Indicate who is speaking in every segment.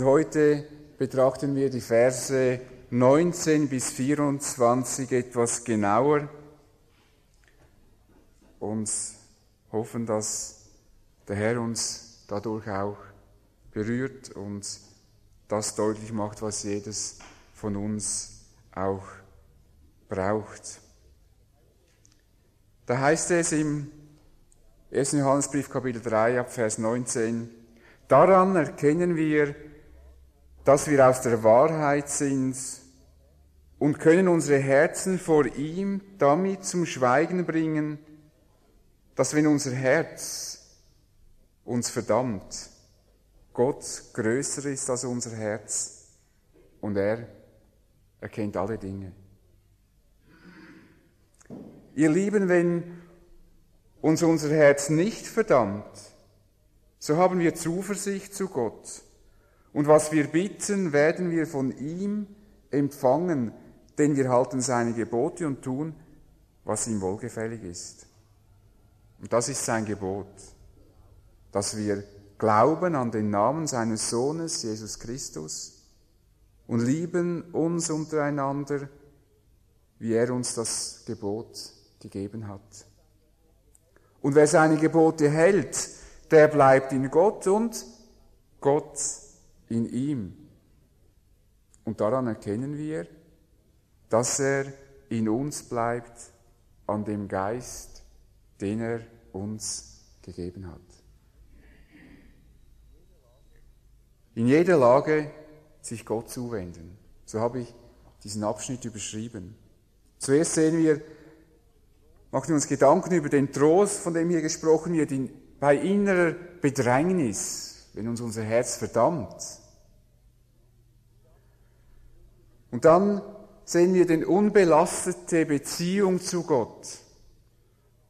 Speaker 1: Heute betrachten wir die Verse 19 bis 24 etwas genauer und hoffen, dass der Herr uns dadurch auch berührt und das deutlich macht, was jedes von uns auch braucht. Da heißt es im 1. Johannesbrief Kapitel 3 ab Vers 19, daran erkennen wir, dass wir aus der Wahrheit sind und können unsere Herzen vor ihm damit zum Schweigen bringen, dass wenn unser Herz uns verdammt, Gott größer ist als unser Herz und er erkennt alle Dinge. Ihr Lieben, wenn uns unser Herz nicht verdammt, so haben wir Zuversicht zu Gott und was wir bitten, werden wir von ihm empfangen, denn wir halten seine Gebote und tun, was ihm wohlgefällig ist. Und das ist sein Gebot, dass wir glauben an den Namen seines Sohnes, Jesus Christus, und lieben uns untereinander, wie er uns das Gebot gegeben hat. Und wer seine Gebote hält, der bleibt in Gott und Gott in ihm. Und daran erkennen wir, dass er in uns bleibt, an dem Geist, den er uns gegeben hat. In jeder Lage sich Gott zuwenden. So habe ich diesen Abschnitt überschrieben. Zuerst sehen wir, machen wir uns Gedanken über den Trost, von dem hier gesprochen wird, bei innerer Bedrängnis, wenn uns unser Herz verdammt. Und dann sehen wir den unbelastete Beziehung zu Gott.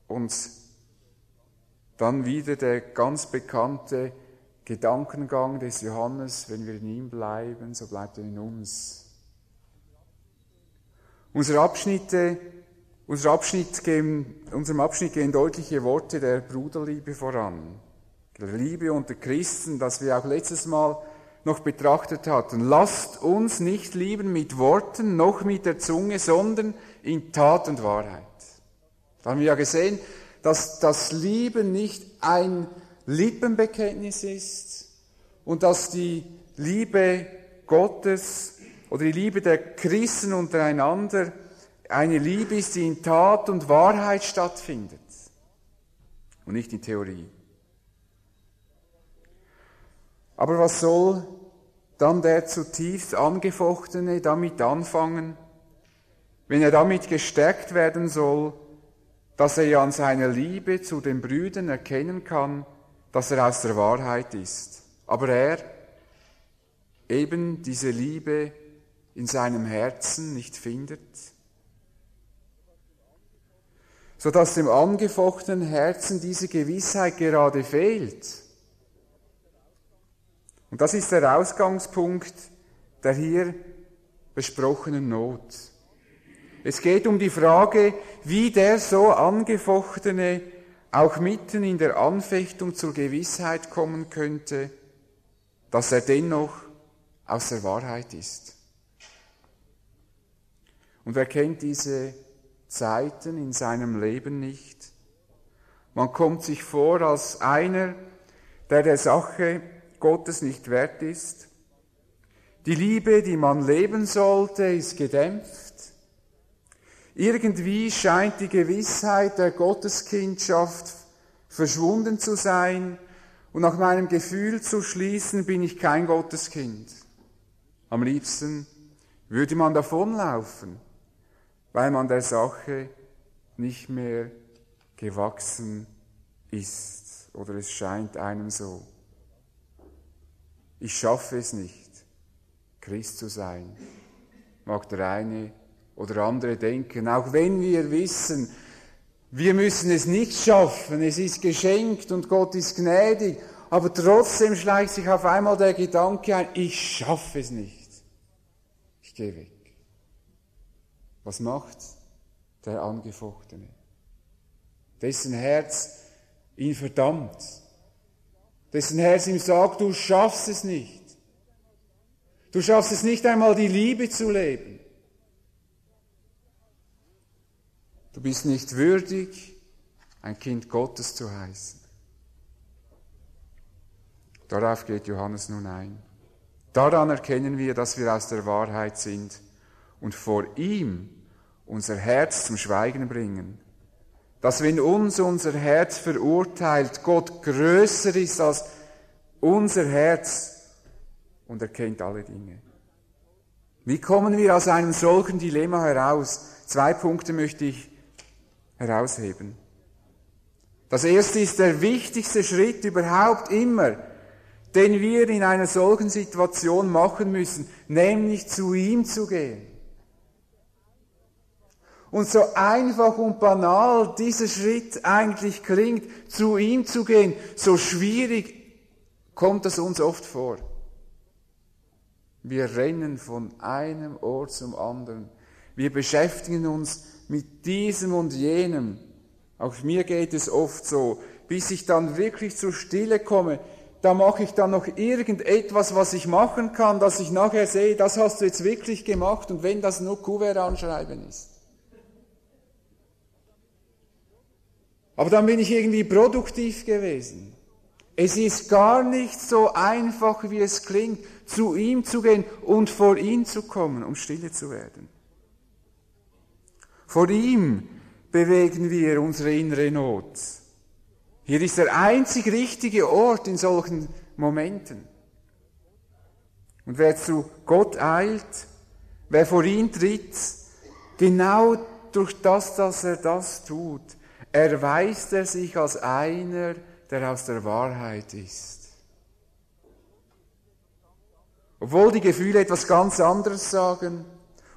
Speaker 1: Und dann wieder der ganz bekannte Gedankengang des Johannes, wenn wir in ihm bleiben, so bleibt er in uns. Unsere Abschnitte, unser Abschnitt gehen, unserem Abschnitt gehen deutliche Worte der Bruderliebe voran. Der Liebe unter Christen, das wir auch letztes Mal noch betrachtet hatten. Lasst uns nicht lieben mit Worten noch mit der Zunge, sondern in Tat und Wahrheit. Da haben wir ja gesehen, dass das Lieben nicht ein Lippenbekenntnis ist und dass die Liebe Gottes oder die Liebe der Christen untereinander eine Liebe ist, die in Tat und Wahrheit stattfindet und nicht in Theorie. Aber was soll dann der zutiefst angefochtene damit anfangen, wenn er damit gestärkt werden soll, dass er ja an seiner Liebe zu den Brüdern erkennen kann, dass er aus der Wahrheit ist. Aber er eben diese Liebe in seinem Herzen nicht findet, so dass dem angefochtenen Herzen diese Gewissheit gerade fehlt und das ist der Ausgangspunkt der hier besprochenen Not. Es geht um die Frage, wie der so angefochtene auch mitten in der Anfechtung zur Gewissheit kommen könnte, dass er dennoch aus der Wahrheit ist. Und wer kennt diese Zeiten in seinem Leben nicht? Man kommt sich vor als einer, der der Sache Gottes nicht wert ist. Die Liebe, die man leben sollte, ist gedämpft. Irgendwie scheint die Gewissheit der Gotteskindschaft verschwunden zu sein und nach meinem Gefühl zu schließen, bin ich kein Gotteskind. Am liebsten würde man davonlaufen, weil man der Sache nicht mehr gewachsen ist oder es scheint einem so. Ich schaffe es nicht, Christ zu sein, mag der eine oder andere denken, auch wenn wir wissen, wir müssen es nicht schaffen, es ist geschenkt und Gott ist gnädig, aber trotzdem schleicht sich auf einmal der Gedanke ein, ich schaffe es nicht. Ich gehe weg. Was macht der Angefochtene? Dessen Herz ihn verdammt dessen Herz ihm sagt, du schaffst es nicht. Du schaffst es nicht einmal, die Liebe zu leben. Du bist nicht würdig, ein Kind Gottes zu heißen. Darauf geht Johannes nun ein. Daran erkennen wir, dass wir aus der Wahrheit sind und vor ihm unser Herz zum Schweigen bringen. Dass wenn uns unser Herz verurteilt, Gott größer ist als unser Herz und erkennt alle Dinge. Wie kommen wir aus einem solchen Dilemma heraus? Zwei Punkte möchte ich herausheben. Das erste ist der wichtigste Schritt überhaupt immer, den wir in einer solchen Situation machen müssen, nämlich zu ihm zu gehen. Und so einfach und banal dieser Schritt eigentlich klingt, zu ihm zu gehen, so schwierig kommt es uns oft vor. Wir rennen von einem Ort zum anderen. Wir beschäftigen uns mit diesem und jenem. Auch mir geht es oft so, bis ich dann wirklich zur Stille komme, da mache ich dann noch irgendetwas, was ich machen kann, dass ich nachher sehe, das hast du jetzt wirklich gemacht und wenn das nur Kuvert anschreiben ist. Aber dann bin ich irgendwie produktiv gewesen. Es ist gar nicht so einfach, wie es klingt, zu ihm zu gehen und vor ihn zu kommen, um stille zu werden. Vor ihm bewegen wir unsere innere Not. Hier ist der einzig richtige Ort in solchen Momenten. Und wer zu Gott eilt, wer vor ihn tritt, genau durch das, dass er das tut, erweist er sich als einer, der aus der Wahrheit ist. Obwohl die Gefühle etwas ganz anderes sagen,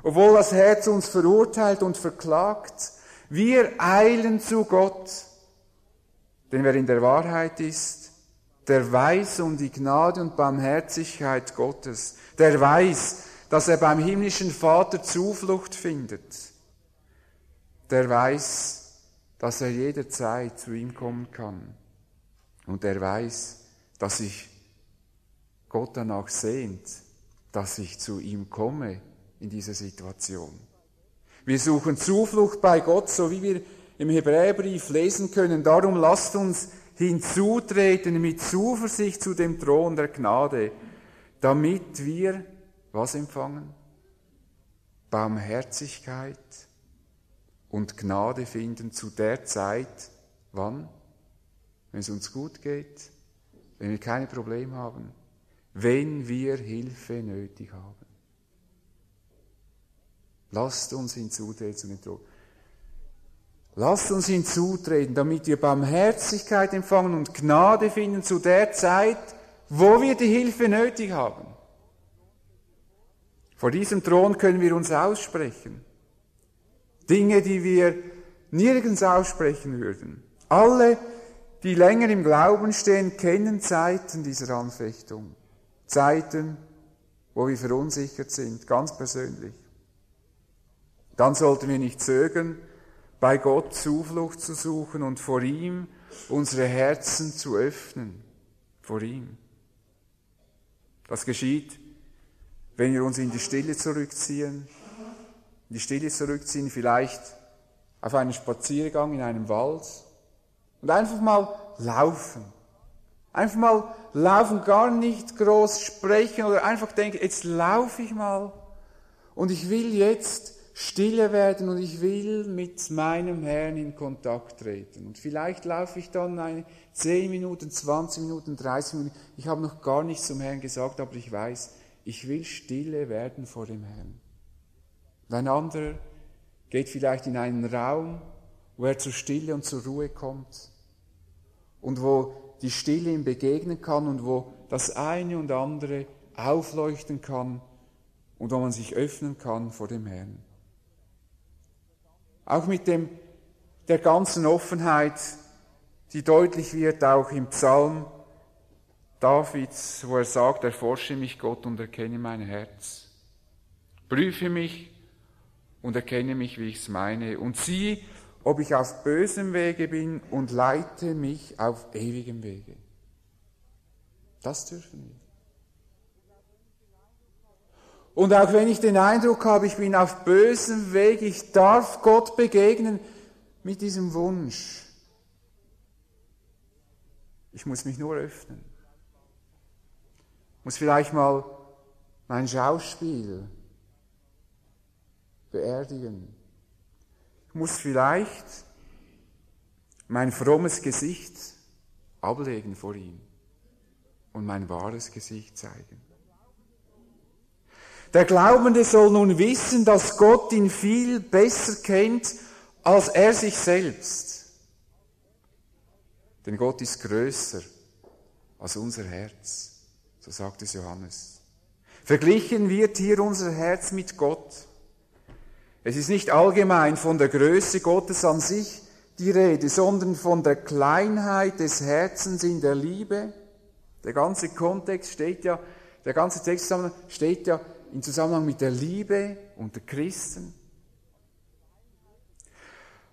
Speaker 1: obwohl das Herz uns verurteilt und verklagt, wir eilen zu Gott. Denn wer in der Wahrheit ist, der weiß um die Gnade und Barmherzigkeit Gottes. Der weiß, dass er beim himmlischen Vater Zuflucht findet. Der weiß, dass er jederzeit zu ihm kommen kann. Und er weiß, dass sich Gott danach sehnt, dass ich zu ihm komme in dieser Situation. Wir suchen Zuflucht bei Gott, so wie wir im Hebräerbrief lesen können. Darum lasst uns hinzutreten mit Zuversicht zu dem Thron der Gnade, damit wir was empfangen? Barmherzigkeit und Gnade finden zu der Zeit, wann? Wenn es uns gut geht, wenn wir keine Probleme haben, wenn wir Hilfe nötig haben. Lasst uns hinzutreten zu dem Thron. Lasst uns hinzutreten, damit wir Barmherzigkeit empfangen und Gnade finden zu der Zeit, wo wir die Hilfe nötig haben. Vor diesem Thron können wir uns aussprechen. Dinge, die wir nirgends aussprechen würden. Alle, die länger im Glauben stehen, kennen Zeiten dieser Anfechtung. Zeiten, wo wir verunsichert sind, ganz persönlich. Dann sollten wir nicht zögern, bei Gott Zuflucht zu suchen und vor ihm unsere Herzen zu öffnen. Vor ihm. Das geschieht, wenn wir uns in die Stille zurückziehen, in die Stille zurückziehen, vielleicht auf einen Spaziergang in einem Wald und einfach mal laufen. Einfach mal laufen, gar nicht groß sprechen oder einfach denken, jetzt laufe ich mal und ich will jetzt stille werden und ich will mit meinem Herrn in Kontakt treten. Und vielleicht laufe ich dann eine 10 Minuten, 20 Minuten, 30 Minuten. Ich habe noch gar nichts zum Herrn gesagt, aber ich weiß, ich will stille werden vor dem Herrn. Und ein anderer geht vielleicht in einen Raum, wo er zur Stille und zur Ruhe kommt und wo die Stille ihm begegnen kann und wo das eine und andere aufleuchten kann und wo man sich öffnen kann vor dem Herrn. Auch mit dem, der ganzen Offenheit, die deutlich wird auch im Psalm Davids, wo er sagt, erforsche mich Gott und erkenne mein Herz. Prüfe mich und erkenne mich, wie ich es meine, und sieh, ob ich auf bösem Wege bin und leite mich auf ewigem Wege. Das dürfen wir. Und auch wenn ich den Eindruck habe, ich bin auf bösem Weg, ich darf Gott begegnen mit diesem Wunsch. Ich muss mich nur öffnen. Muss vielleicht mal mein Schauspiel beerdigen. Ich muss vielleicht mein frommes Gesicht ablegen vor ihm und mein wahres Gesicht zeigen. Der Glaubende soll nun wissen, dass Gott ihn viel besser kennt als er sich selbst. Denn Gott ist größer als unser Herz, so sagt es Johannes. Verglichen wird hier unser Herz mit Gott. Es ist nicht allgemein von der Größe Gottes an sich die Rede, sondern von der Kleinheit des Herzens in der Liebe. Der ganze Kontext steht ja, der ganze Text steht ja im Zusammenhang mit der Liebe unter Christen.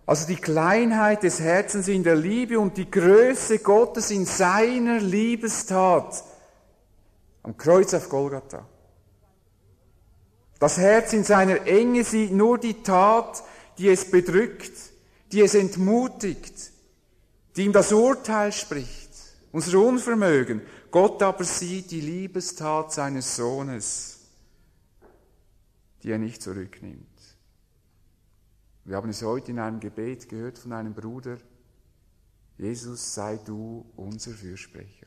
Speaker 1: Also die Kleinheit des Herzens in der Liebe und die Größe Gottes in seiner Liebestat am Kreuz auf Golgatha. Das Herz in seiner Enge sieht nur die Tat, die es bedrückt, die es entmutigt, die ihm das Urteil spricht, unser Unvermögen. Gott aber sieht die Liebestat seines Sohnes, die er nicht zurücknimmt. Wir haben es heute in einem Gebet gehört von einem Bruder, Jesus sei du unser Fürsprecher.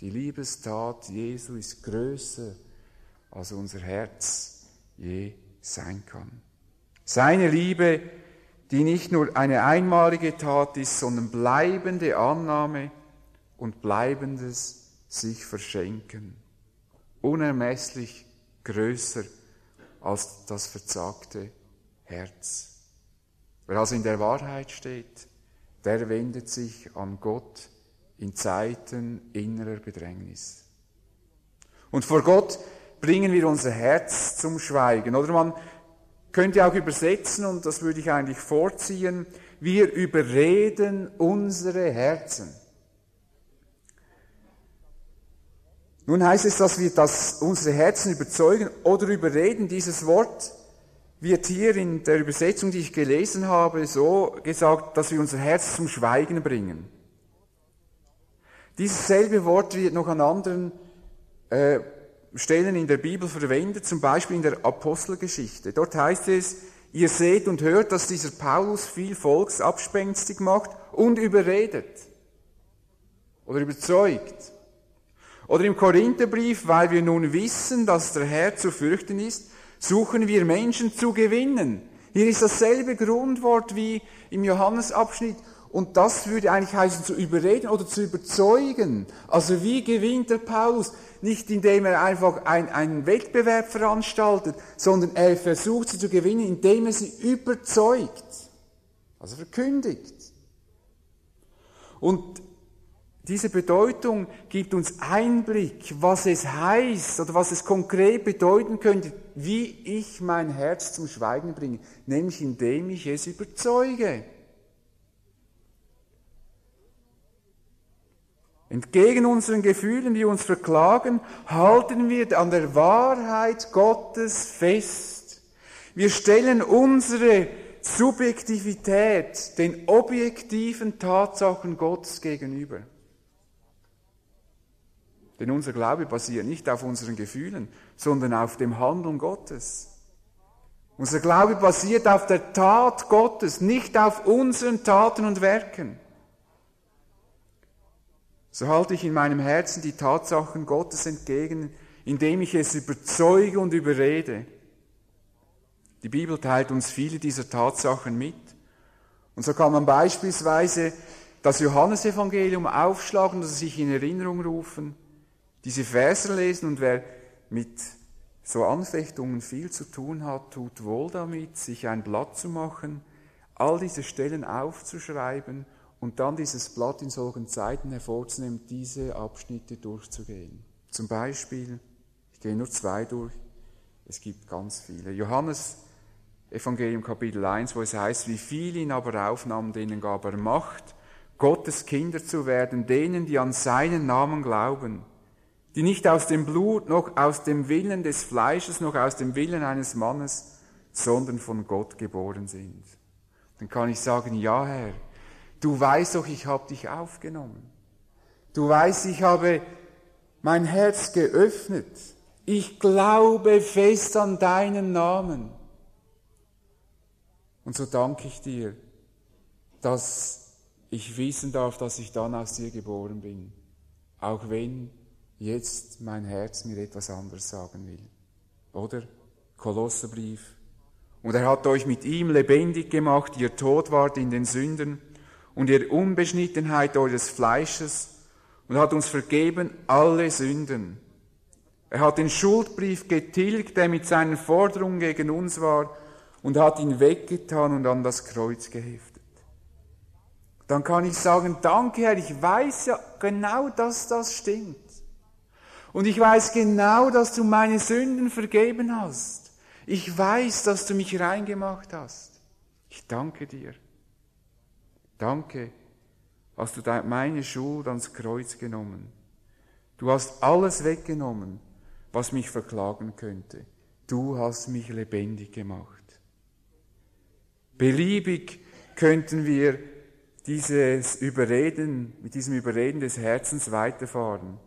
Speaker 1: Die Liebestat Jesu ist größer als unser Herz je sein kann. Seine Liebe, die nicht nur eine einmalige Tat ist, sondern bleibende Annahme und bleibendes sich verschenken. Unermesslich größer als das verzagte Herz. Wer also in der Wahrheit steht, der wendet sich an Gott in Zeiten innerer Bedrängnis. Und vor Gott bringen wir unser Herz zum Schweigen. Oder man könnte auch übersetzen, und das würde ich eigentlich vorziehen, wir überreden unsere Herzen. Nun heißt es, dass wir das, unsere Herzen überzeugen oder überreden. Dieses Wort wird hier in der Übersetzung, die ich gelesen habe, so gesagt, dass wir unser Herz zum Schweigen bringen. Dieses selbe Wort wird noch an anderen äh, Stellen in der Bibel verwendet, zum Beispiel in der Apostelgeschichte. Dort heißt es, ihr seht und hört, dass dieser Paulus viel Volksabspenstig macht und überredet oder überzeugt. Oder im Korintherbrief, weil wir nun wissen, dass der Herr zu fürchten ist, suchen wir Menschen zu gewinnen. Hier ist dasselbe Grundwort wie im Johannesabschnitt. Und das würde eigentlich heißen, zu überreden oder zu überzeugen. Also wie gewinnt der Paulus? Nicht indem er einfach ein, einen Wettbewerb veranstaltet, sondern er versucht sie zu gewinnen, indem er sie überzeugt. Also verkündigt. Und diese Bedeutung gibt uns Einblick, was es heißt oder was es konkret bedeuten könnte, wie ich mein Herz zum Schweigen bringe, nämlich indem ich es überzeuge. Entgegen unseren Gefühlen, die uns verklagen, halten wir an der Wahrheit Gottes fest. Wir stellen unsere Subjektivität den objektiven Tatsachen Gottes gegenüber. Denn unser Glaube basiert nicht auf unseren Gefühlen, sondern auf dem Handeln Gottes. Unser Glaube basiert auf der Tat Gottes, nicht auf unseren Taten und Werken. So halte ich in meinem Herzen die Tatsachen Gottes entgegen, indem ich es überzeuge und überrede. Die Bibel teilt uns viele dieser Tatsachen mit. Und so kann man beispielsweise das Johannesevangelium aufschlagen und sich in Erinnerung rufen, diese Verse lesen und wer mit so Anfechtungen viel zu tun hat, tut wohl damit, sich ein Blatt zu machen, all diese Stellen aufzuschreiben und dann dieses Blatt in solchen Zeiten hervorzunehmen, diese Abschnitte durchzugehen. Zum Beispiel, ich gehe nur zwei durch, es gibt ganz viele. Johannes Evangelium Kapitel 1, wo es heißt, wie viel ihn aber aufnahmen, denen gab er Macht, Gottes Kinder zu werden, denen, die an seinen Namen glauben, die nicht aus dem Blut, noch aus dem Willen des Fleisches, noch aus dem Willen eines Mannes, sondern von Gott geboren sind. Dann kann ich sagen, ja Herr, du weißt doch, ich habe dich aufgenommen. Du weißt, ich habe mein Herz geöffnet. Ich glaube fest an deinen Namen. Und so danke ich dir, dass ich wissen darf, dass ich dann aus dir geboren bin. Auch wenn jetzt mein Herz mir etwas anderes sagen will. Oder? Kolosserbrief. Und er hat euch mit ihm lebendig gemacht, ihr tot wart in den Sünden und ihr Unbeschnittenheit eures Fleisches und hat uns vergeben alle Sünden. Er hat den Schuldbrief getilgt, der mit seinen Forderungen gegen uns war, und hat ihn weggetan und an das Kreuz geheftet. Dann kann ich sagen, danke Herr, ich weiß ja genau, dass das stimmt. Und ich weiß genau, dass du meine Sünden vergeben hast. Ich weiß, dass du mich reingemacht hast. Ich danke dir. Danke, hast du meine Schuld ans Kreuz genommen. Du hast alles weggenommen, was mich verklagen könnte. Du hast mich lebendig gemacht. Beliebig könnten wir dieses Überreden, mit diesem Überreden des Herzens weiterfahren.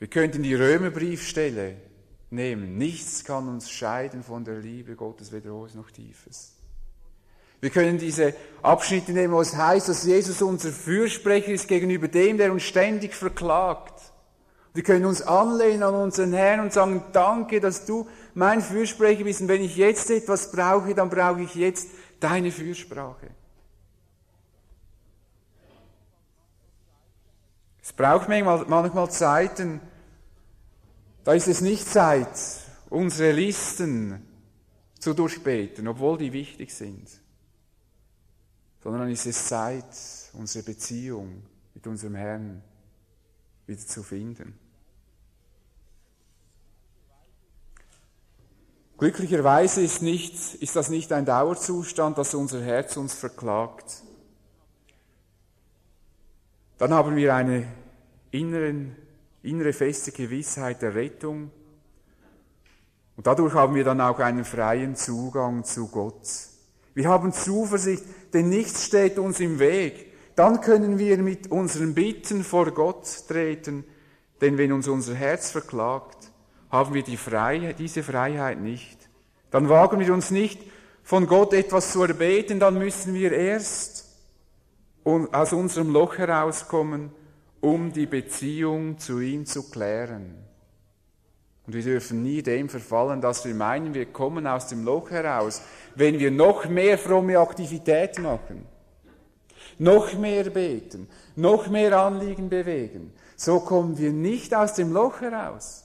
Speaker 1: Wir könnten die Römerbriefstelle nehmen. Nichts kann uns scheiden von der Liebe Gottes, weder hohes noch tiefes. Wir können diese Abschnitte nehmen, wo es heißt, dass Jesus unser Fürsprecher ist gegenüber dem, der uns ständig verklagt. Wir können uns anlehnen an unseren Herrn und sagen, danke, dass du mein Fürsprecher bist. Und wenn ich jetzt etwas brauche, dann brauche ich jetzt deine Fürsprache. Es braucht manchmal, Zeiten, da ist es nicht Zeit, unsere Listen zu durchbeten, obwohl die wichtig sind, sondern dann ist es Zeit, unsere Beziehung mit unserem Herrn wieder zu finden. Glücklicherweise ist, nicht, ist das nicht ein Dauerzustand, dass unser Herz uns verklagt. Dann haben wir eine inneren innere feste Gewissheit der Rettung. Und dadurch haben wir dann auch einen freien Zugang zu Gott. Wir haben Zuversicht, denn nichts steht uns im Weg. Dann können wir mit unseren Bitten vor Gott treten, denn wenn uns unser Herz verklagt, haben wir die Freiheit, diese Freiheit nicht. Dann wagen wir uns nicht, von Gott etwas zu erbeten, dann müssen wir erst aus unserem Loch herauskommen um die Beziehung zu ihm zu klären. Und wir dürfen nie dem verfallen, dass wir meinen, wir kommen aus dem Loch heraus, wenn wir noch mehr fromme Aktivität machen, noch mehr beten, noch mehr Anliegen bewegen. So kommen wir nicht aus dem Loch heraus.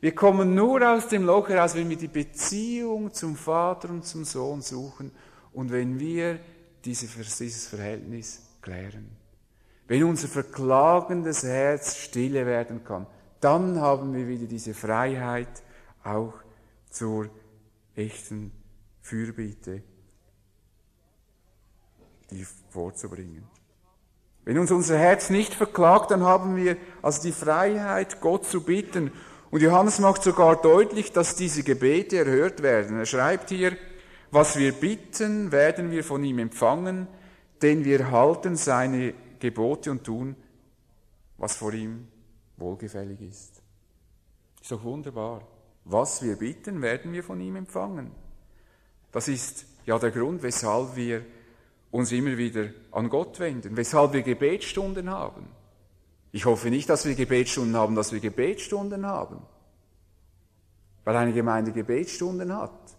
Speaker 1: Wir kommen nur aus dem Loch heraus, wenn wir die Beziehung zum Vater und zum Sohn suchen und wenn wir dieses Verhältnis klären. Wenn unser verklagendes Herz stille werden kann, dann haben wir wieder diese Freiheit auch zur echten Fürbitte, die vorzubringen. Wenn uns unser Herz nicht verklagt, dann haben wir also die Freiheit, Gott zu bitten. Und Johannes macht sogar deutlich, dass diese Gebete erhört werden. Er schreibt hier, was wir bitten, werden wir von ihm empfangen, denn wir halten seine Gebote und tun, was vor ihm wohlgefällig ist. Ist doch wunderbar. Was wir bitten, werden wir von ihm empfangen. Das ist ja der Grund, weshalb wir uns immer wieder an Gott wenden, weshalb wir Gebetsstunden haben. Ich hoffe nicht, dass wir Gebetsstunden haben, dass wir Gebetsstunden haben, weil eine Gemeinde Gebetsstunden hat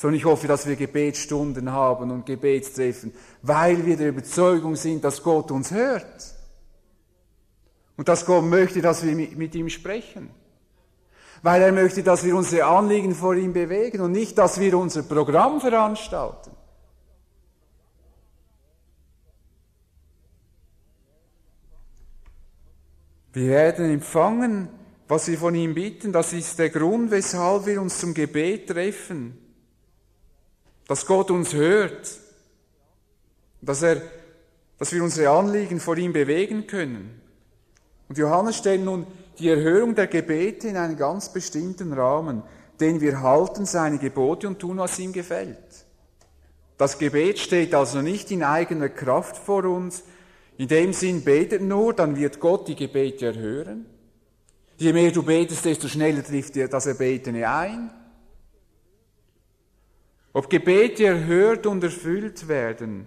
Speaker 1: sondern ich hoffe, dass wir Gebetsstunden haben und Gebetstreffen, weil wir der Überzeugung sind, dass Gott uns hört. Und dass Gott möchte, dass wir mit ihm sprechen. Weil er möchte, dass wir unsere Anliegen vor ihm bewegen und nicht, dass wir unser Programm veranstalten. Wir werden empfangen, was wir von ihm bitten. Das ist der Grund, weshalb wir uns zum Gebet treffen dass Gott uns hört, dass, er, dass wir unsere Anliegen vor ihm bewegen können. Und Johannes stellt nun die Erhörung der Gebete in einen ganz bestimmten Rahmen, den wir halten seine Gebote und tun, was ihm gefällt. Das Gebet steht also nicht in eigener Kraft vor uns. In dem Sinn betet nur, dann wird Gott die Gebete erhören. Je mehr du betest, desto schneller trifft dir das Erbetene ein. Ob Gebete erhört und erfüllt werden,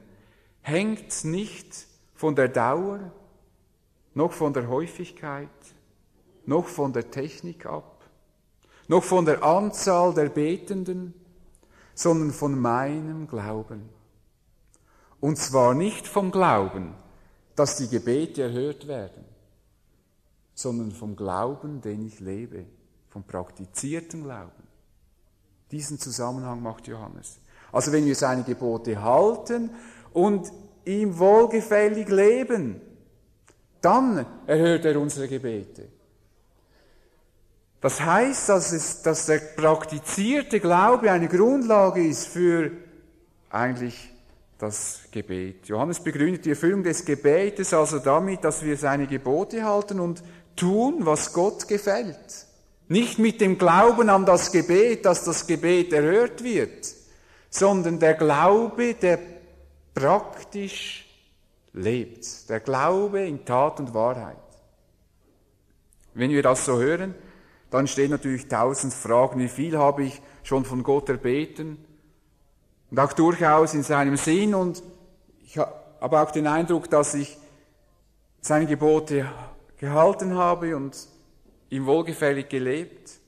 Speaker 1: hängt nicht von der Dauer, noch von der Häufigkeit, noch von der Technik ab, noch von der Anzahl der Betenden, sondern von meinem Glauben. Und zwar nicht vom Glauben, dass die Gebete erhört werden, sondern vom Glauben, den ich lebe, vom praktizierten Glauben. Diesen Zusammenhang macht Johannes. Also wenn wir seine Gebote halten und ihm wohlgefällig leben, dann erhört er unsere Gebete. Das heißt, dass, es, dass der praktizierte Glaube eine Grundlage ist für eigentlich das Gebet. Johannes begründet die Erfüllung des Gebetes also damit, dass wir seine Gebote halten und tun, was Gott gefällt. Nicht mit dem Glauben an das Gebet, dass das Gebet erhört wird, sondern der Glaube, der praktisch lebt. Der Glaube in Tat und Wahrheit. Wenn wir das so hören, dann stehen natürlich tausend Fragen. Wie viel habe ich schon von Gott erbeten? Und auch durchaus in seinem Sinn. Und ich habe auch den Eindruck, dass ich seine Gebote gehalten habe und ihm wohlgefällig gelebt.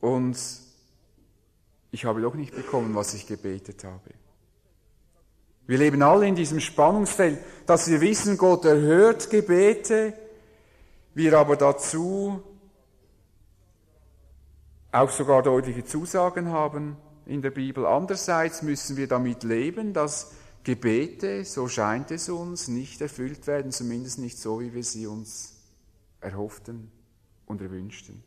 Speaker 1: Und ich habe doch nicht bekommen, was ich gebetet habe. Wir leben alle in diesem Spannungsfeld, dass wir wissen, Gott erhört Gebete, wir aber dazu auch sogar deutliche Zusagen haben in der Bibel. Andererseits müssen wir damit leben, dass Gebete, so scheint es uns, nicht erfüllt werden, zumindest nicht so, wie wir sie uns erhofften und erwünschten.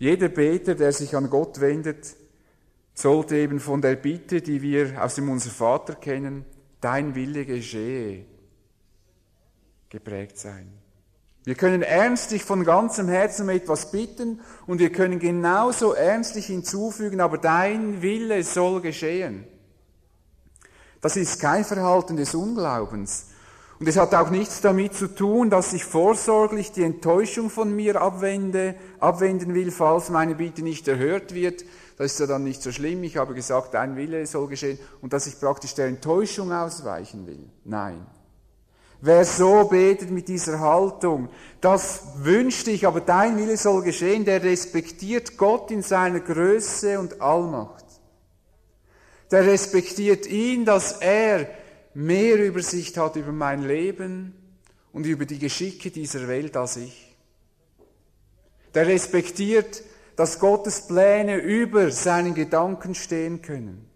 Speaker 1: Jeder Beter, der sich an Gott wendet, sollte eben von der Bitte, die wir aus dem Unser Vater kennen, dein Wille geschehe, geprägt sein. Wir können ernstlich von ganzem Herzen um etwas bitten und wir können genauso ernstlich hinzufügen, aber dein Wille soll geschehen. Das ist kein Verhalten des Unglaubens. Und es hat auch nichts damit zu tun, dass ich vorsorglich die Enttäuschung von mir abwende, abwenden will, falls meine Bitte nicht erhört wird. Das ist ja dann nicht so schlimm. Ich habe gesagt, dein Wille soll geschehen und dass ich praktisch der Enttäuschung ausweichen will. Nein. Wer so betet mit dieser Haltung, das wünschte ich, aber dein Wille soll geschehen, der respektiert Gott in seiner Größe und Allmacht. Der respektiert ihn, dass er mehr Übersicht hat über mein Leben und über die Geschicke dieser Welt als ich. Der respektiert, dass Gottes Pläne über seinen Gedanken stehen können.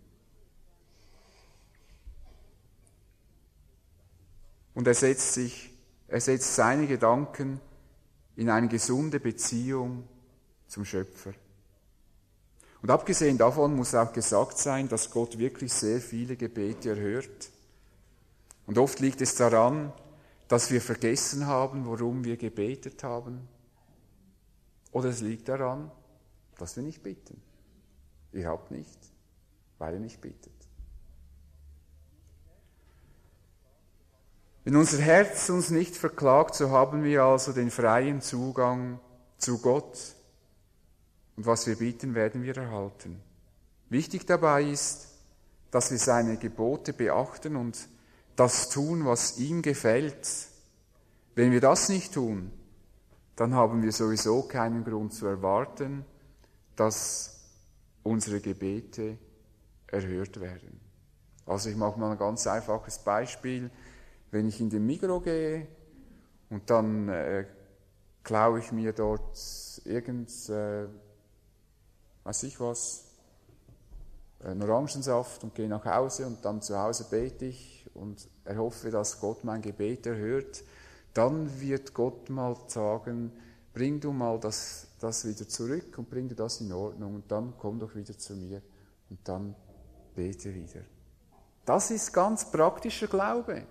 Speaker 1: und er setzt sich, er setzt seine Gedanken in eine gesunde Beziehung zum Schöpfer. Und abgesehen davon muss auch gesagt sein, dass Gott wirklich sehr viele Gebete erhört. Und oft liegt es daran, dass wir vergessen haben, worum wir gebetet haben. Oder es liegt daran, dass wir nicht bitten. Ihr habt nicht, weil ihr nicht bittet. Wenn unser Herz uns nicht verklagt, so haben wir also den freien Zugang zu Gott. Und was wir bieten, werden wir erhalten. Wichtig dabei ist, dass wir seine Gebote beachten und das tun, was ihm gefällt. Wenn wir das nicht tun, dann haben wir sowieso keinen Grund zu erwarten, dass unsere Gebete erhört werden. Also ich mache mal ein ganz einfaches Beispiel. Wenn ich in den Migro gehe und dann äh, klaue ich mir dort irgend, äh, weiß ich was, einen Orangensaft und gehe nach Hause und dann zu Hause bete ich und erhoffe, dass Gott mein Gebet erhört, dann wird Gott mal sagen, bring du mal das, das wieder zurück und bring du das in Ordnung und dann komm doch wieder zu mir und dann bete wieder. Das ist ganz praktischer Glaube.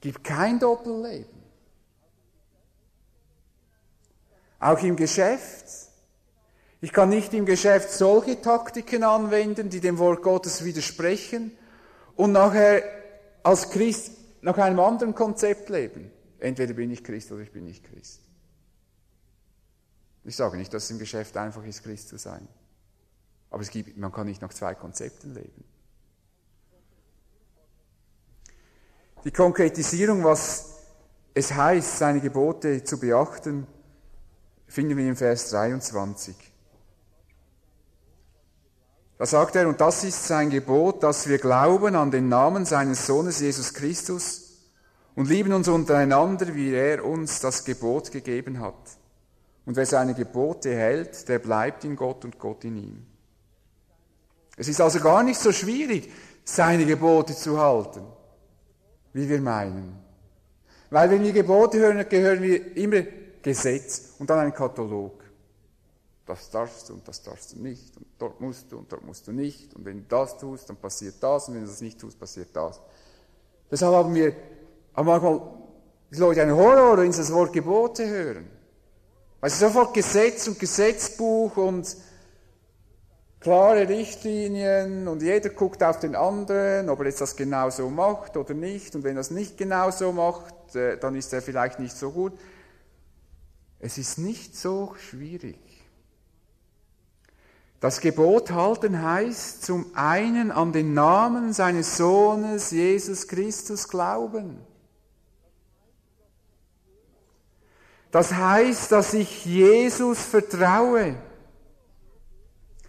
Speaker 1: Gibt kein Doppelleben. Auch im Geschäft. Ich kann nicht im Geschäft solche Taktiken anwenden, die dem Wort Gottes widersprechen und nachher als Christ nach einem anderen Konzept leben. Entweder bin ich Christ oder ich bin nicht Christ. Ich sage nicht, dass es im Geschäft einfach ist, Christ zu sein. Aber es gibt, man kann nicht nach zwei Konzepten leben. Die Konkretisierung, was es heißt, seine Gebote zu beachten, finden wir im Vers 23. Da sagt er, und das ist sein Gebot, dass wir glauben an den Namen seines Sohnes Jesus Christus und lieben uns untereinander, wie er uns das Gebot gegeben hat. Und wer seine Gebote hält, der bleibt in Gott und Gott in ihm. Es ist also gar nicht so schwierig, seine Gebote zu halten, wie wir meinen. Weil wenn wir Gebote hören, gehören wir immer Gesetz und dann ein Katalog. Das darfst du und das darfst du nicht und dort musst du und dort musst du nicht und wenn du das tust, dann passiert das und wenn du das nicht tust, passiert das. Deshalb haben wir haben manchmal die Leute einen Horror, wenn sie das Wort Gebote hören. Weil sie sofort Gesetz und Gesetzbuch und klare Richtlinien und jeder guckt auf den anderen, ob er jetzt das genau so macht oder nicht. Und wenn er das nicht genau so macht, äh, dann ist er vielleicht nicht so gut. Es ist nicht so schwierig. Das Gebot halten heißt zum einen an den Namen seines Sohnes Jesus Christus glauben. Das heißt, dass ich Jesus vertraue.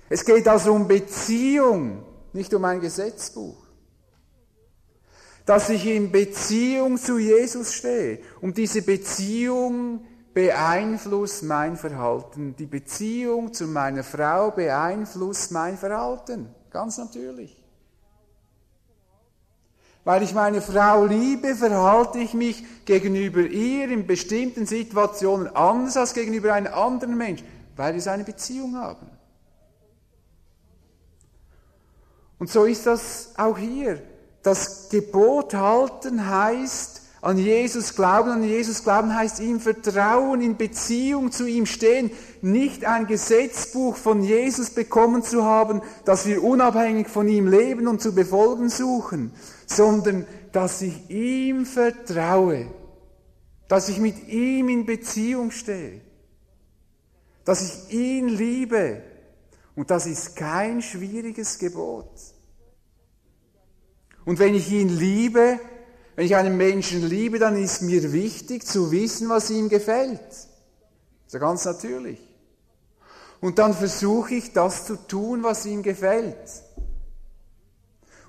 Speaker 1: Es geht also um Beziehung, nicht um ein Gesetzbuch. Dass ich in Beziehung zu Jesus stehe. Und diese Beziehung beeinflusst mein Verhalten. Die Beziehung zu meiner Frau beeinflusst mein Verhalten. Ganz natürlich. Weil ich meine Frau liebe, verhalte ich mich gegenüber ihr in bestimmten Situationen anders als gegenüber einem anderen Menschen, weil wir so eine Beziehung haben. Und so ist das auch hier. Das Gebot halten heißt, an Jesus glauben, an Jesus glauben heißt ihm vertrauen, in Beziehung zu ihm stehen, nicht ein Gesetzbuch von Jesus bekommen zu haben, dass wir unabhängig von ihm leben und zu befolgen suchen, sondern dass ich ihm vertraue, dass ich mit ihm in Beziehung stehe, dass ich ihn liebe. Und das ist kein schwieriges Gebot. Und wenn ich ihn liebe, wenn ich einen Menschen liebe, dann ist mir wichtig zu wissen, was ihm gefällt. Ja ganz natürlich. Und dann versuche ich das zu tun, was ihm gefällt.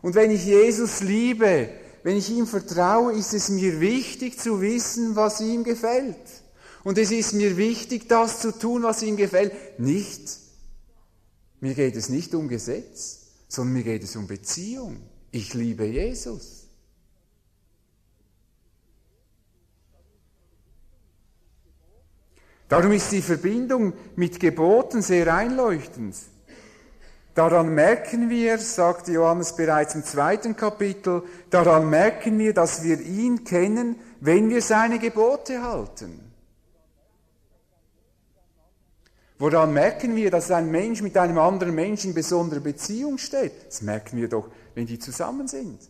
Speaker 1: Und wenn ich Jesus liebe, wenn ich ihm vertraue, ist es mir wichtig zu wissen, was ihm gefällt. Und es ist mir wichtig, das zu tun, was ihm gefällt. Nicht, mir geht es nicht um Gesetz, sondern mir geht es um Beziehung. Ich liebe Jesus. Darum ist die Verbindung mit Geboten sehr einleuchtend. Daran merken wir, sagt Johannes bereits im zweiten Kapitel, daran merken wir, dass wir ihn kennen, wenn wir seine Gebote halten. Woran merken wir, dass ein Mensch mit einem anderen Menschen in besonderer Beziehung steht? Das merken wir doch, wenn die zusammen sind.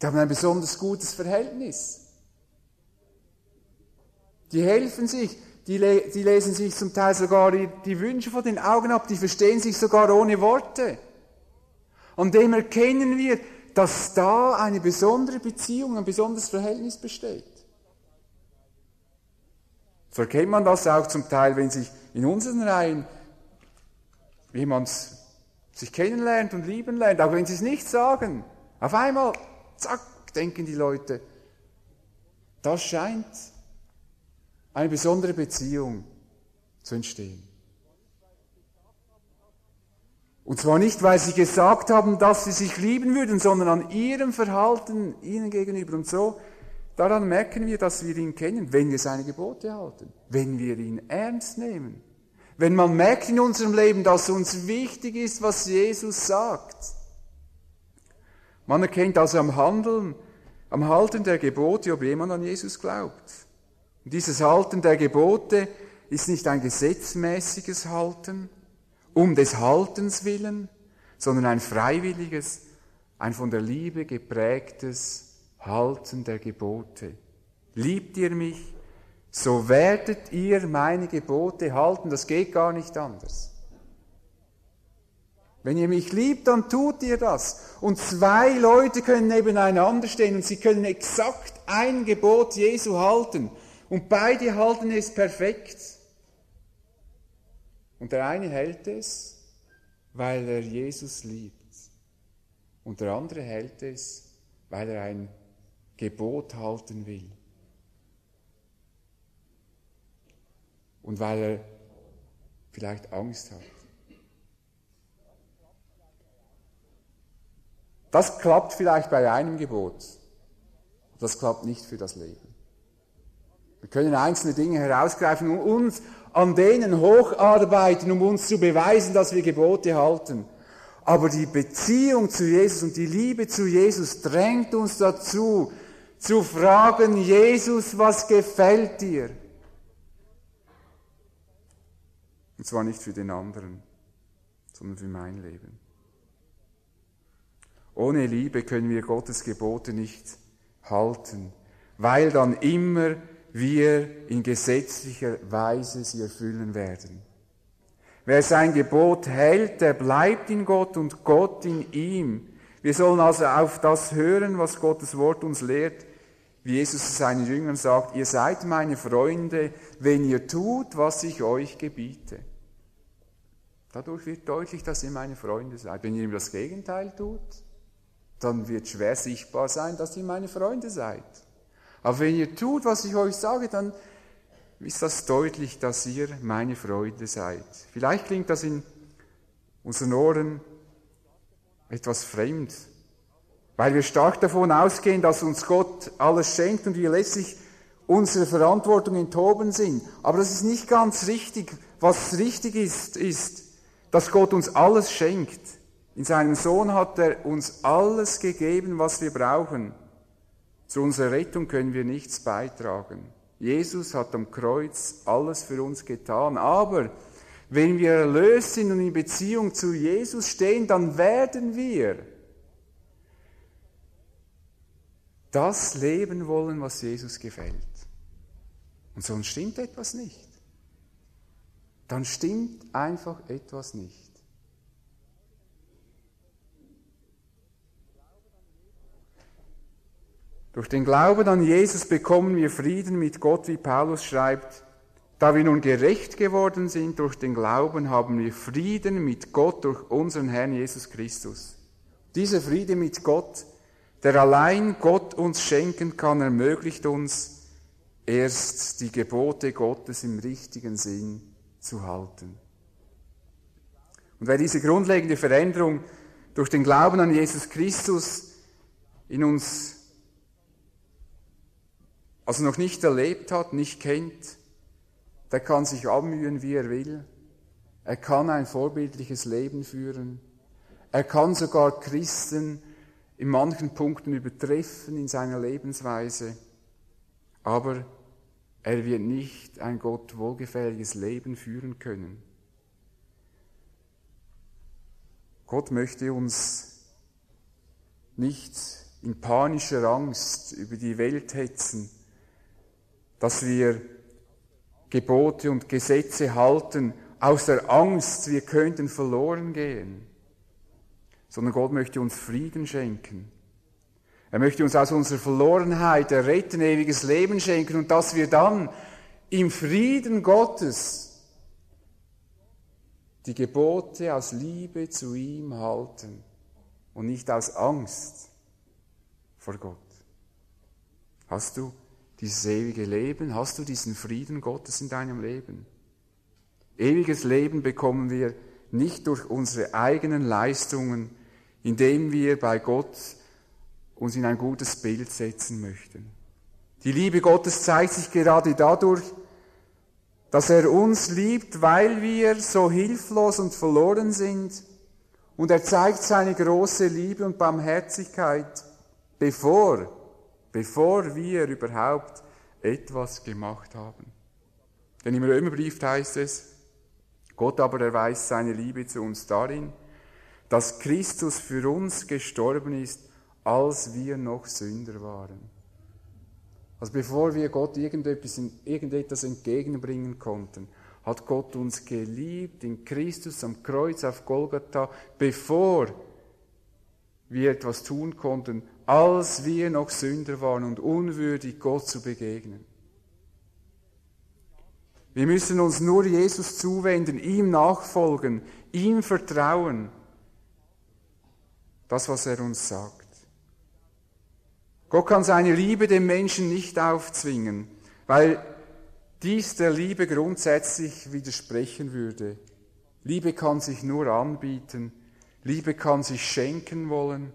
Speaker 1: Die haben ein besonders gutes Verhältnis. Die helfen sich, die, die lesen sich zum Teil sogar die, Wünsche vor den Augen ab, die verstehen sich sogar ohne Worte. An dem erkennen wir, dass da eine besondere Beziehung, ein besonderes Verhältnis besteht. So erkennt man das auch zum Teil, wenn sich in unseren Reihen jemand sich kennenlernt und lieben lernt, auch wenn sie es nicht sagen. Auf einmal, zack, denken die Leute, das scheint eine besondere Beziehung zu entstehen. Und zwar nicht, weil sie gesagt haben, dass sie sich lieben würden, sondern an ihrem Verhalten ihnen gegenüber. Und so, daran merken wir, dass wir ihn kennen, wenn wir seine Gebote halten, wenn wir ihn ernst nehmen. Wenn man merkt in unserem Leben, dass uns wichtig ist, was Jesus sagt. Man erkennt also am Handeln, am Halten der Gebote, ob jemand an Jesus glaubt. Und dieses Halten der Gebote ist nicht ein gesetzmäßiges Halten, um des Haltens willen, sondern ein freiwilliges, ein von der Liebe geprägtes Halten der Gebote. Liebt ihr mich, so werdet ihr meine Gebote halten. Das geht gar nicht anders. Wenn ihr mich liebt, dann tut ihr das. Und zwei Leute können nebeneinander stehen und sie können exakt ein Gebot Jesu halten. Und beide halten es perfekt. Und der eine hält es, weil er Jesus liebt. Und der andere hält es, weil er ein Gebot halten will. Und weil er vielleicht Angst hat. Das klappt vielleicht bei einem Gebot. Das klappt nicht für das Leben. Wir können einzelne Dinge herausgreifen und uns an denen hocharbeiten, um uns zu beweisen, dass wir Gebote halten. Aber die Beziehung zu Jesus und die Liebe zu Jesus drängt uns dazu, zu fragen, Jesus, was gefällt dir? Und zwar nicht für den anderen, sondern für mein Leben. Ohne Liebe können wir Gottes Gebote nicht halten, weil dann immer wir in gesetzlicher Weise sie erfüllen werden. Wer sein Gebot hält, der bleibt in Gott und Gott in ihm. Wir sollen also auf das hören, was Gottes Wort uns lehrt, wie Jesus seinen Jüngern sagt, ihr seid meine Freunde, wenn ihr tut, was ich euch gebiete. Dadurch wird deutlich, dass ihr meine Freunde seid. Wenn ihr ihm das Gegenteil tut, dann wird schwer sichtbar sein, dass ihr meine Freunde seid. Aber wenn ihr tut, was ich euch sage, dann ist das deutlich, dass ihr meine Freunde seid. Vielleicht klingt das in unseren Ohren etwas fremd, weil wir stark davon ausgehen, dass uns Gott alles schenkt und wir letztlich unsere Verantwortung enthoben sind. Aber das ist nicht ganz richtig. Was richtig ist, ist, dass Gott uns alles schenkt. In seinem Sohn hat er uns alles gegeben, was wir brauchen. Zu unserer Rettung können wir nichts beitragen. Jesus hat am Kreuz alles für uns getan. Aber wenn wir erlöst sind und in Beziehung zu Jesus stehen, dann werden wir das leben wollen, was Jesus gefällt. Und sonst stimmt etwas nicht. Dann stimmt einfach etwas nicht. Durch den Glauben an Jesus bekommen wir Frieden mit Gott, wie Paulus schreibt. Da wir nun gerecht geworden sind durch den Glauben, haben wir Frieden mit Gott durch unseren Herrn Jesus Christus. Dieser Friede mit Gott, der allein Gott uns schenken kann, ermöglicht uns erst die Gebote Gottes im richtigen Sinn zu halten. Und wer diese grundlegende Veränderung durch den Glauben an Jesus Christus in uns also noch nicht erlebt hat, nicht kennt, der kann sich abmühen, wie er will. Er kann ein vorbildliches Leben führen. Er kann sogar Christen in manchen Punkten übertreffen in seiner Lebensweise. Aber er wird nicht ein Gott wohlgefälliges Leben führen können. Gott möchte uns nicht in panischer Angst über die Welt hetzen, dass wir Gebote und Gesetze halten aus der Angst, wir könnten verloren gehen, sondern Gott möchte uns Frieden schenken. Er möchte uns aus unserer Verlorenheit erretten, ewiges Leben schenken und dass wir dann im Frieden Gottes die Gebote aus Liebe zu ihm halten und nicht aus Angst vor Gott. Hast du dieses ewige Leben? Hast du diesen Frieden Gottes in deinem Leben? Ewiges Leben bekommen wir nicht durch unsere eigenen Leistungen, indem wir bei Gott uns in ein gutes Bild setzen möchten. Die Liebe Gottes zeigt sich gerade dadurch, dass er uns liebt, weil wir so hilflos und verloren sind. Und er zeigt seine große Liebe und Barmherzigkeit, bevor bevor wir überhaupt etwas gemacht haben. Denn im Römerbrief heißt es, Gott aber erweist seine Liebe zu uns darin, dass Christus für uns gestorben ist, als wir noch Sünder waren. Also bevor wir Gott irgendetwas, irgendetwas entgegenbringen konnten, hat Gott uns geliebt in Christus am Kreuz auf Golgatha, bevor wir etwas tun konnten, als wir noch Sünder waren und unwürdig Gott zu begegnen. Wir müssen uns nur Jesus zuwenden, ihm nachfolgen, ihm vertrauen. Das, was er uns sagt. Gott kann seine Liebe dem Menschen nicht aufzwingen, weil dies der Liebe grundsätzlich widersprechen würde. Liebe kann sich nur anbieten, Liebe kann sich schenken wollen,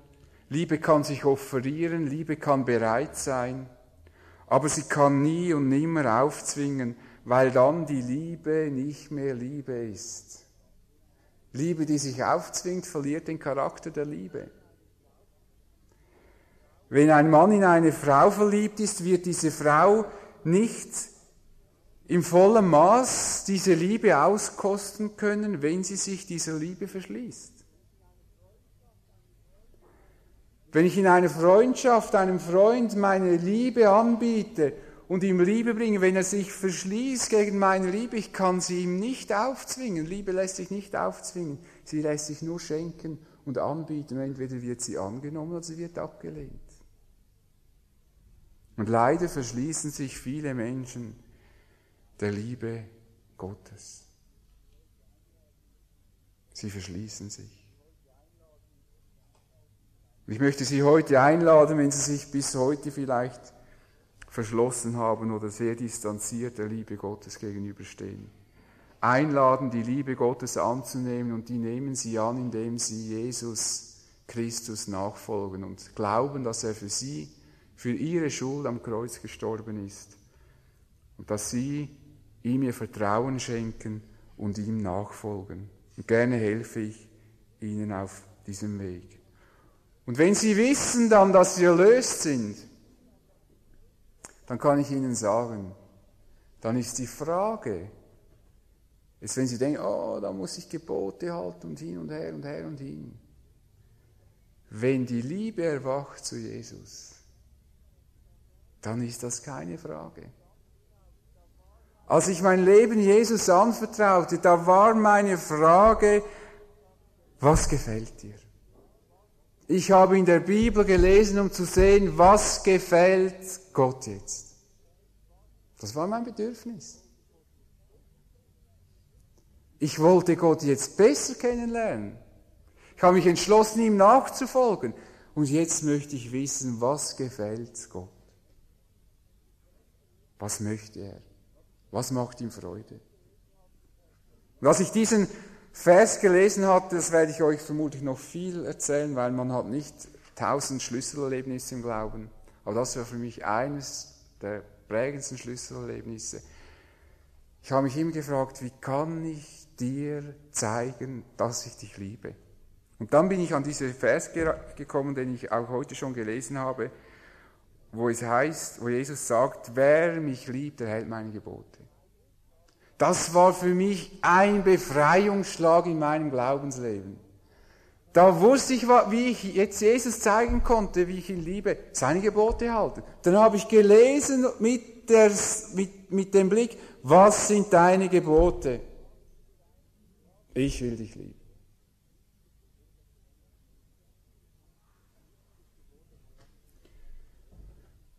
Speaker 1: Liebe kann sich offerieren, Liebe kann bereit sein, aber sie kann nie und nimmer aufzwingen, weil dann die Liebe nicht mehr Liebe ist. Liebe, die sich aufzwingt, verliert den Charakter der Liebe. Wenn ein Mann in eine Frau verliebt ist, wird diese Frau nicht im vollen Maß diese Liebe auskosten können, wenn sie sich dieser Liebe verschließt. Wenn ich in einer Freundschaft einem Freund meine Liebe anbiete und ihm Liebe bringe, wenn er sich verschließt gegen meine Liebe, ich kann sie ihm nicht aufzwingen. Liebe lässt sich nicht aufzwingen, sie lässt sich nur schenken und anbieten. Entweder wird sie angenommen oder sie wird abgelehnt. Und leider verschließen sich viele Menschen der Liebe Gottes. Sie verschließen sich. Ich möchte Sie heute einladen, wenn Sie sich bis heute vielleicht verschlossen haben oder sehr distanziert der Liebe Gottes gegenüberstehen. Einladen, die Liebe Gottes anzunehmen und die nehmen Sie an, indem Sie Jesus Christus nachfolgen und glauben, dass er für Sie für ihre Schuld am Kreuz gestorben ist und dass sie ihm ihr Vertrauen schenken und ihm nachfolgen. Und gerne helfe ich ihnen auf diesem Weg. Und wenn sie wissen dann, dass sie erlöst sind, dann kann ich ihnen sagen, dann ist die Frage, ist, wenn sie denken, oh, da muss ich Gebote halten und hin und her und her und hin. Wenn die Liebe erwacht zu Jesus, dann ist das keine Frage. Als ich mein Leben Jesus anvertraute, da war meine Frage, was gefällt dir? Ich habe in der Bibel gelesen, um zu sehen, was gefällt Gott jetzt. Das war mein Bedürfnis. Ich wollte Gott jetzt besser kennenlernen. Ich habe mich entschlossen, ihm nachzufolgen. Und jetzt möchte ich wissen, was gefällt Gott. Was möchte er? Was macht ihm Freude? Und als ich diesen Vers gelesen hatte, das werde ich euch vermutlich noch viel erzählen, weil man hat nicht tausend Schlüsselerlebnisse im Glauben. Aber das war für mich eines der prägendsten Schlüsselerlebnisse. Ich habe mich immer gefragt, wie kann ich dir zeigen, dass ich dich liebe? Und dann bin ich an diesen Vers gekommen, den ich auch heute schon gelesen habe wo es heißt, wo Jesus sagt, wer mich liebt, der hält meine Gebote. Das war für mich ein Befreiungsschlag in meinem Glaubensleben. Da wusste ich, wie ich jetzt Jesus zeigen konnte, wie ich ihn liebe, seine Gebote halten. Dann habe ich gelesen mit, der, mit, mit dem Blick, was sind deine Gebote? Ich will dich lieben.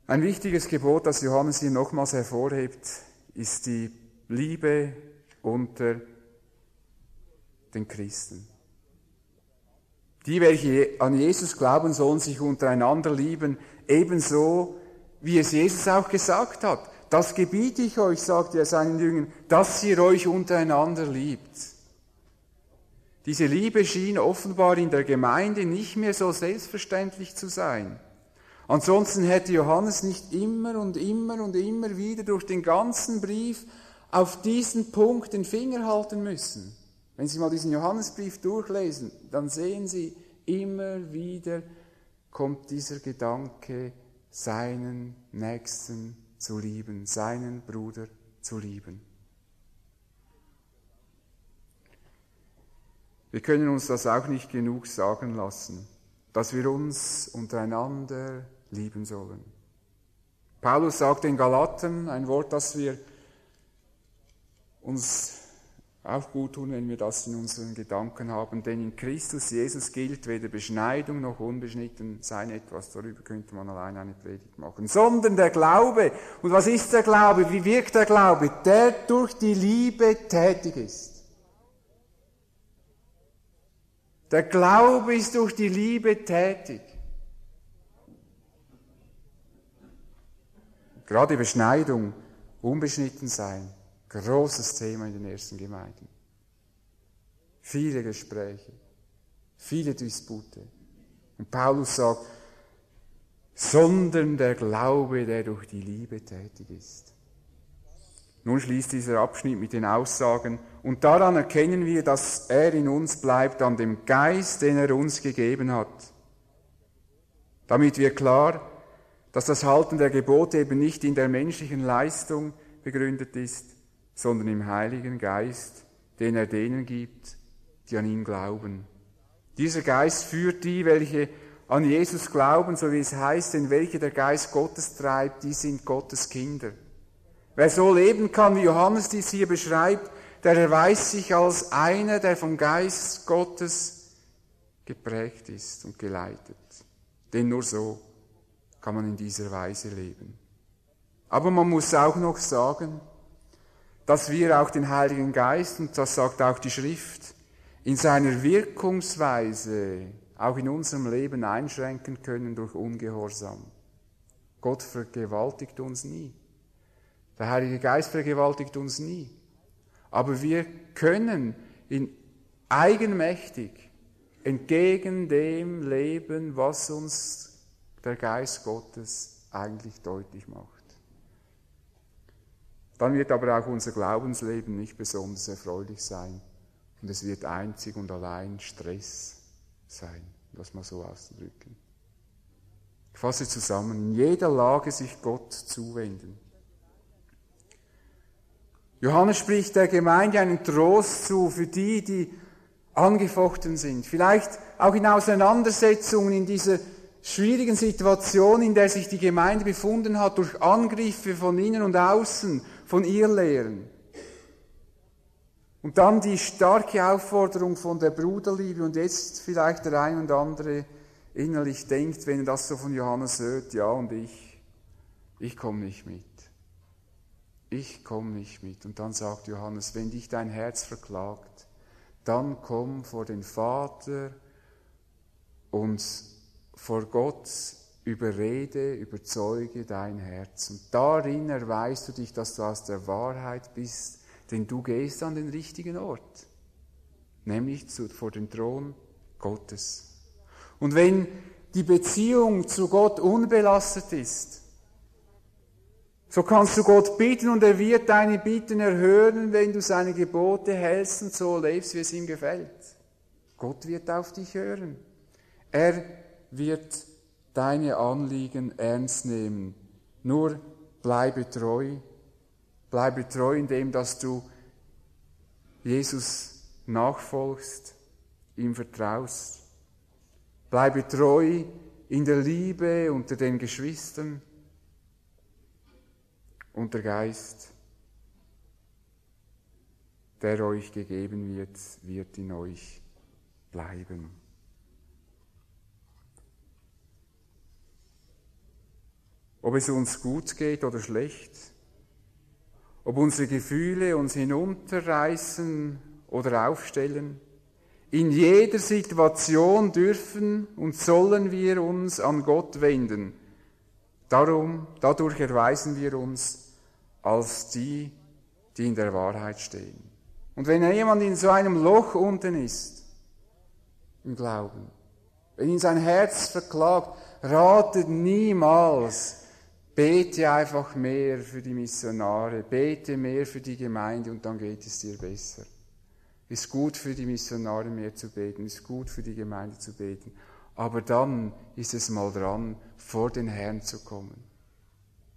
Speaker 1: Ein wichtiges Gebot, das Johannes hier nochmals hervorhebt, ist die Liebe unter den Christen. Die, welche an Jesus glauben, sollen sich untereinander lieben, ebenso wie es Jesus auch gesagt hat. Das gebiete ich euch, sagt er seinen Jüngern, dass ihr euch untereinander liebt. Diese Liebe schien offenbar in der Gemeinde nicht mehr so selbstverständlich zu sein. Ansonsten hätte Johannes nicht immer und immer und immer wieder durch den ganzen Brief auf diesen Punkt den Finger halten müssen. Wenn Sie mal diesen Johannesbrief durchlesen, dann sehen Sie, immer wieder kommt dieser Gedanke seinen Nächsten zu lieben, seinen Bruder zu lieben. Wir können uns das auch nicht genug sagen lassen, dass wir uns untereinander lieben sollen. Paulus sagt in Galaten ein Wort, das wir uns auch gut tun, wenn wir das in unseren Gedanken haben, denn in Christus Jesus gilt weder Beschneidung noch unbeschnitten sein etwas, darüber könnte man allein eine Predigt machen, sondern der Glaube. Und was ist der Glaube? Wie wirkt der Glaube? Der durch die Liebe tätig ist. Der Glaube ist durch die Liebe tätig. Gerade Beschneidung, unbeschnitten sein, großes Thema in den ersten Gemeinden. Viele Gespräche, viele Dispute. Und Paulus sagt, sondern der Glaube, der durch die Liebe tätig ist. Nun schließt dieser Abschnitt mit den Aussagen, und daran erkennen wir, dass er in uns bleibt, an dem Geist, den er uns gegeben hat. Damit wir klar dass das Halten der Gebote eben nicht in der menschlichen Leistung begründet ist, sondern im Heiligen Geist, den er denen gibt, die an ihn glauben. Dieser Geist führt die, welche an Jesus glauben, so wie es heißt, denn welche der Geist Gottes treibt, die sind Gottes Kinder. Wer so leben kann, wie Johannes dies hier beschreibt, der erweist sich als einer, der vom Geist Gottes geprägt ist und geleitet. Denn nur so kann man in dieser Weise leben. Aber man muss auch noch sagen, dass wir auch den Heiligen Geist, und das sagt auch die Schrift, in seiner Wirkungsweise auch in unserem Leben einschränken können durch Ungehorsam. Gott vergewaltigt uns nie. Der Heilige Geist vergewaltigt uns nie. Aber wir können in eigenmächtig entgegen dem leben, was uns der Geist Gottes eigentlich deutlich macht. Dann wird aber auch unser Glaubensleben nicht besonders erfreulich sein und es wird einzig und allein Stress sein, das mal so auszudrücken. Ich fasse zusammen, in jeder Lage sich Gott zuwenden. Johannes spricht der Gemeinde einen Trost zu für die, die angefochten sind. Vielleicht auch in Auseinandersetzungen in dieser schwierigen Situation, in der sich die Gemeinde befunden hat, durch Angriffe von innen und außen, von ihr lehren. Und dann die starke Aufforderung von der Bruderliebe und jetzt vielleicht der ein und andere innerlich denkt, wenn er das so von Johannes hört, ja und ich, ich komme nicht mit. Ich komme nicht mit. Und dann sagt Johannes, wenn dich dein Herz verklagt, dann komm vor den Vater und vor Gott überrede, überzeuge dein Herz. Und darin erweist du dich, dass du aus der Wahrheit bist, denn du gehst an den richtigen Ort, nämlich zu, vor den Thron Gottes. Und wenn die Beziehung zu Gott unbelastet ist, so kannst du Gott bitten und er wird deine Bitten erhören, wenn du seine Gebote hältst und so lebst, wie es ihm gefällt. Gott wird auf dich hören. Er wird deine Anliegen ernst nehmen. Nur bleibe treu. Bleibe treu in dem, dass du Jesus nachfolgst, ihm vertraust. Bleibe treu in der Liebe unter den Geschwistern und der Geist, der euch gegeben wird, wird in euch bleiben. Ob es uns gut geht oder schlecht, ob unsere Gefühle uns hinunterreißen oder aufstellen. In jeder Situation dürfen und sollen wir uns an Gott wenden. Darum, dadurch erweisen wir uns als die, die in der Wahrheit stehen. Und wenn jemand in so einem Loch unten ist, im Glauben, wenn ihn sein Herz verklagt, ratet niemals, Bete einfach mehr für die Missionare, bete mehr für die Gemeinde und dann geht es dir besser. Ist gut für die Missionare mehr zu beten, ist gut für die Gemeinde zu beten. Aber dann ist es mal dran, vor den Herrn zu kommen.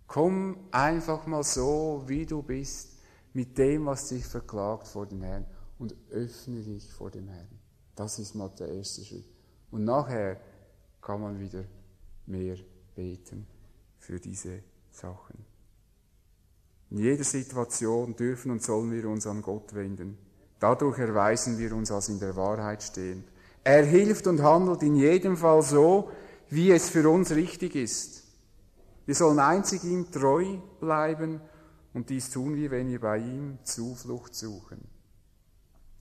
Speaker 1: Komm einfach mal so, wie du bist, mit dem, was dich verklagt vor den Herrn und öffne dich vor dem Herrn. Das ist mal der erste Schritt. Und nachher kann man wieder mehr beten für diese Sachen. In jeder Situation dürfen und sollen wir uns an Gott wenden. Dadurch erweisen wir uns als in der Wahrheit stehend. Er hilft und handelt in jedem Fall so, wie es für uns richtig ist. Wir sollen einzig ihm treu bleiben und dies tun wir, wenn wir bei ihm Zuflucht suchen.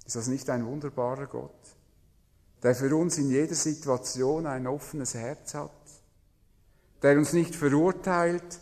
Speaker 1: Ist das nicht ein wunderbarer Gott, der für uns in jeder Situation ein offenes Herz hat, der uns nicht verurteilt,